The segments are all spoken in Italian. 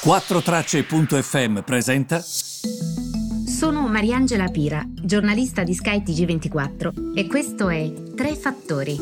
4Tracce.fm presenta. Sono Mariangela Pira, giornalista di Sky TG24 e questo è Tre Fattori.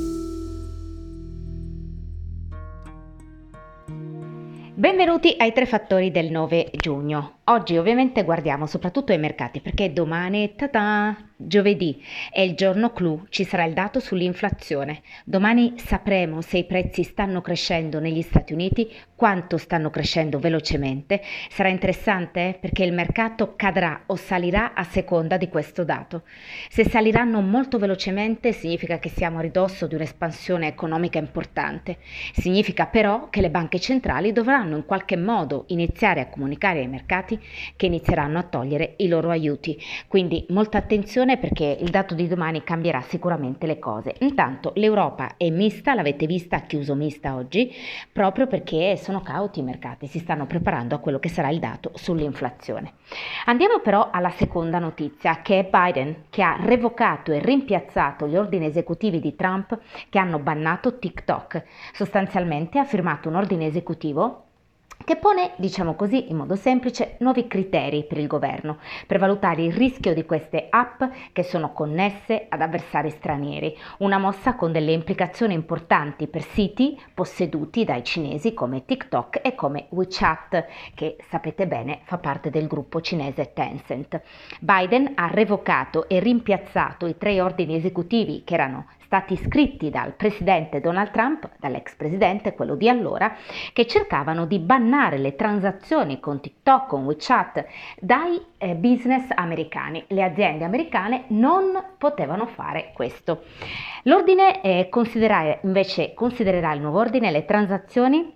Benvenuti ai Tre Fattori del 9 giugno. Oggi ovviamente guardiamo soprattutto ai mercati perché domani, ta giovedì, è il giorno clou, ci sarà il dato sull'inflazione. Domani sapremo se i prezzi stanno crescendo negli Stati Uniti, quanto stanno crescendo velocemente. Sarà interessante perché il mercato cadrà o salirà a seconda di questo dato. Se saliranno molto velocemente significa che siamo a ridosso di un'espansione economica importante. Significa però che le banche centrali dovranno in qualche modo iniziare a comunicare ai mercati che inizieranno a togliere i loro aiuti. Quindi molta attenzione perché il dato di domani cambierà sicuramente le cose. Intanto l'Europa è mista, l'avete vista, ha chiuso mista oggi, proprio perché sono cauti i mercati, si stanno preparando a quello che sarà il dato sull'inflazione. Andiamo però alla seconda notizia, che è Biden, che ha revocato e rimpiazzato gli ordini esecutivi di Trump che hanno bannato TikTok. Sostanzialmente ha firmato un ordine esecutivo che pone, diciamo così, in modo semplice, nuovi criteri per il governo per valutare il rischio di queste app che sono connesse ad avversari stranieri, una mossa con delle implicazioni importanti per siti posseduti dai cinesi come TikTok e come WeChat, che sapete bene fa parte del gruppo cinese Tencent. Biden ha revocato e rimpiazzato i tre ordini esecutivi che erano stati scritti dal presidente Donald Trump, dall'ex presidente, quello di allora, che cercavano di bannare le transazioni con TikTok, con WeChat dai eh, business americani. Le aziende americane non potevano fare questo. L'ordine eh, considererà, invece considererà il nuovo ordine le transazioni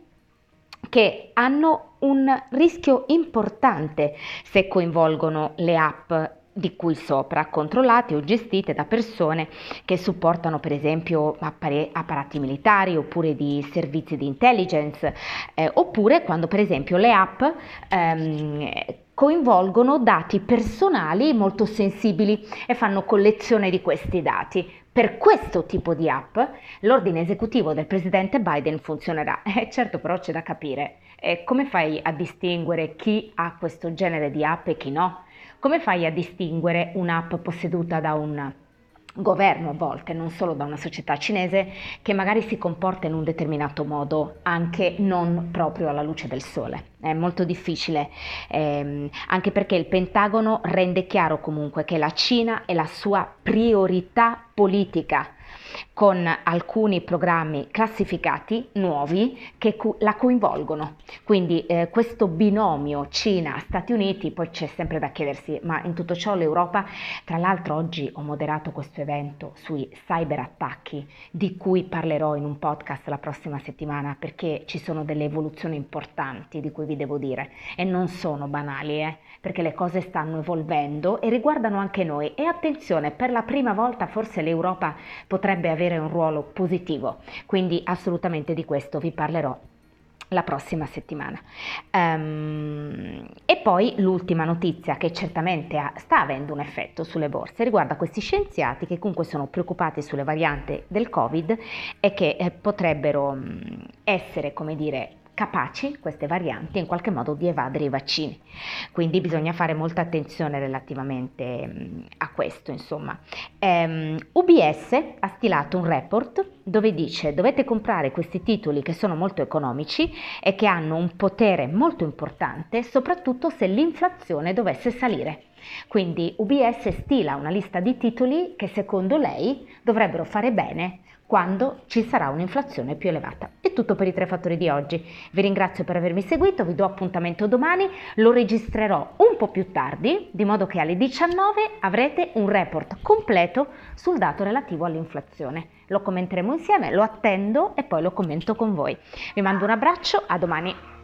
che hanno un rischio importante se coinvolgono le app di cui sopra, controllate o gestite da persone che supportano per esempio apparati militari oppure di servizi di intelligence, eh, oppure quando per esempio le app ehm, coinvolgono dati personali molto sensibili e fanno collezione di questi dati. Per questo tipo di app l'ordine esecutivo del presidente Biden funzionerà. Eh, certo però c'è da capire eh, come fai a distinguere chi ha questo genere di app e chi no? Come fai a distinguere un'app posseduta da un governo a volte, non solo da una società cinese, che magari si comporta in un determinato modo, anche non proprio alla luce del sole? È molto difficile, ehm, anche perché il Pentagono rende chiaro comunque che la Cina è la sua priorità politica con alcuni programmi classificati nuovi che la coinvolgono. Quindi eh, questo binomio Cina-Stati Uniti, poi c'è sempre da chiedersi, ma in tutto ciò l'Europa, tra l'altro oggi ho moderato questo evento sui cyberattacchi di cui parlerò in un podcast la prossima settimana perché ci sono delle evoluzioni importanti di cui vi devo dire e non sono banali, eh, perché le cose stanno evolvendo e riguardano anche noi e attenzione, per la prima volta forse l'Europa potrebbe avere un ruolo positivo, quindi assolutamente di questo vi parlerò la prossima settimana. Um, e poi l'ultima notizia che certamente ha, sta avendo un effetto sulle borse riguarda questi scienziati che comunque sono preoccupati sulle varianti del Covid e che eh, potrebbero mh, essere, come dire, capaci, queste varianti, in qualche modo di evadere i vaccini. Quindi bisogna fare molta attenzione relativamente a questo, insomma. Um, UBS ha stilato un report dove dice dovete comprare questi titoli che sono molto economici e che hanno un potere molto importante, soprattutto se l'inflazione dovesse salire. Quindi UBS stila una lista di titoli che secondo lei dovrebbero fare bene quando ci sarà un'inflazione più elevata. È tutto per i tre fattori di oggi. Vi ringrazio per avermi seguito, vi do appuntamento domani, lo registrerò un po' più tardi, di modo che alle 19 avrete un report completo sul dato relativo all'inflazione. Lo commenteremo insieme, lo attendo e poi lo commento con voi. Vi mando un abbraccio, a domani.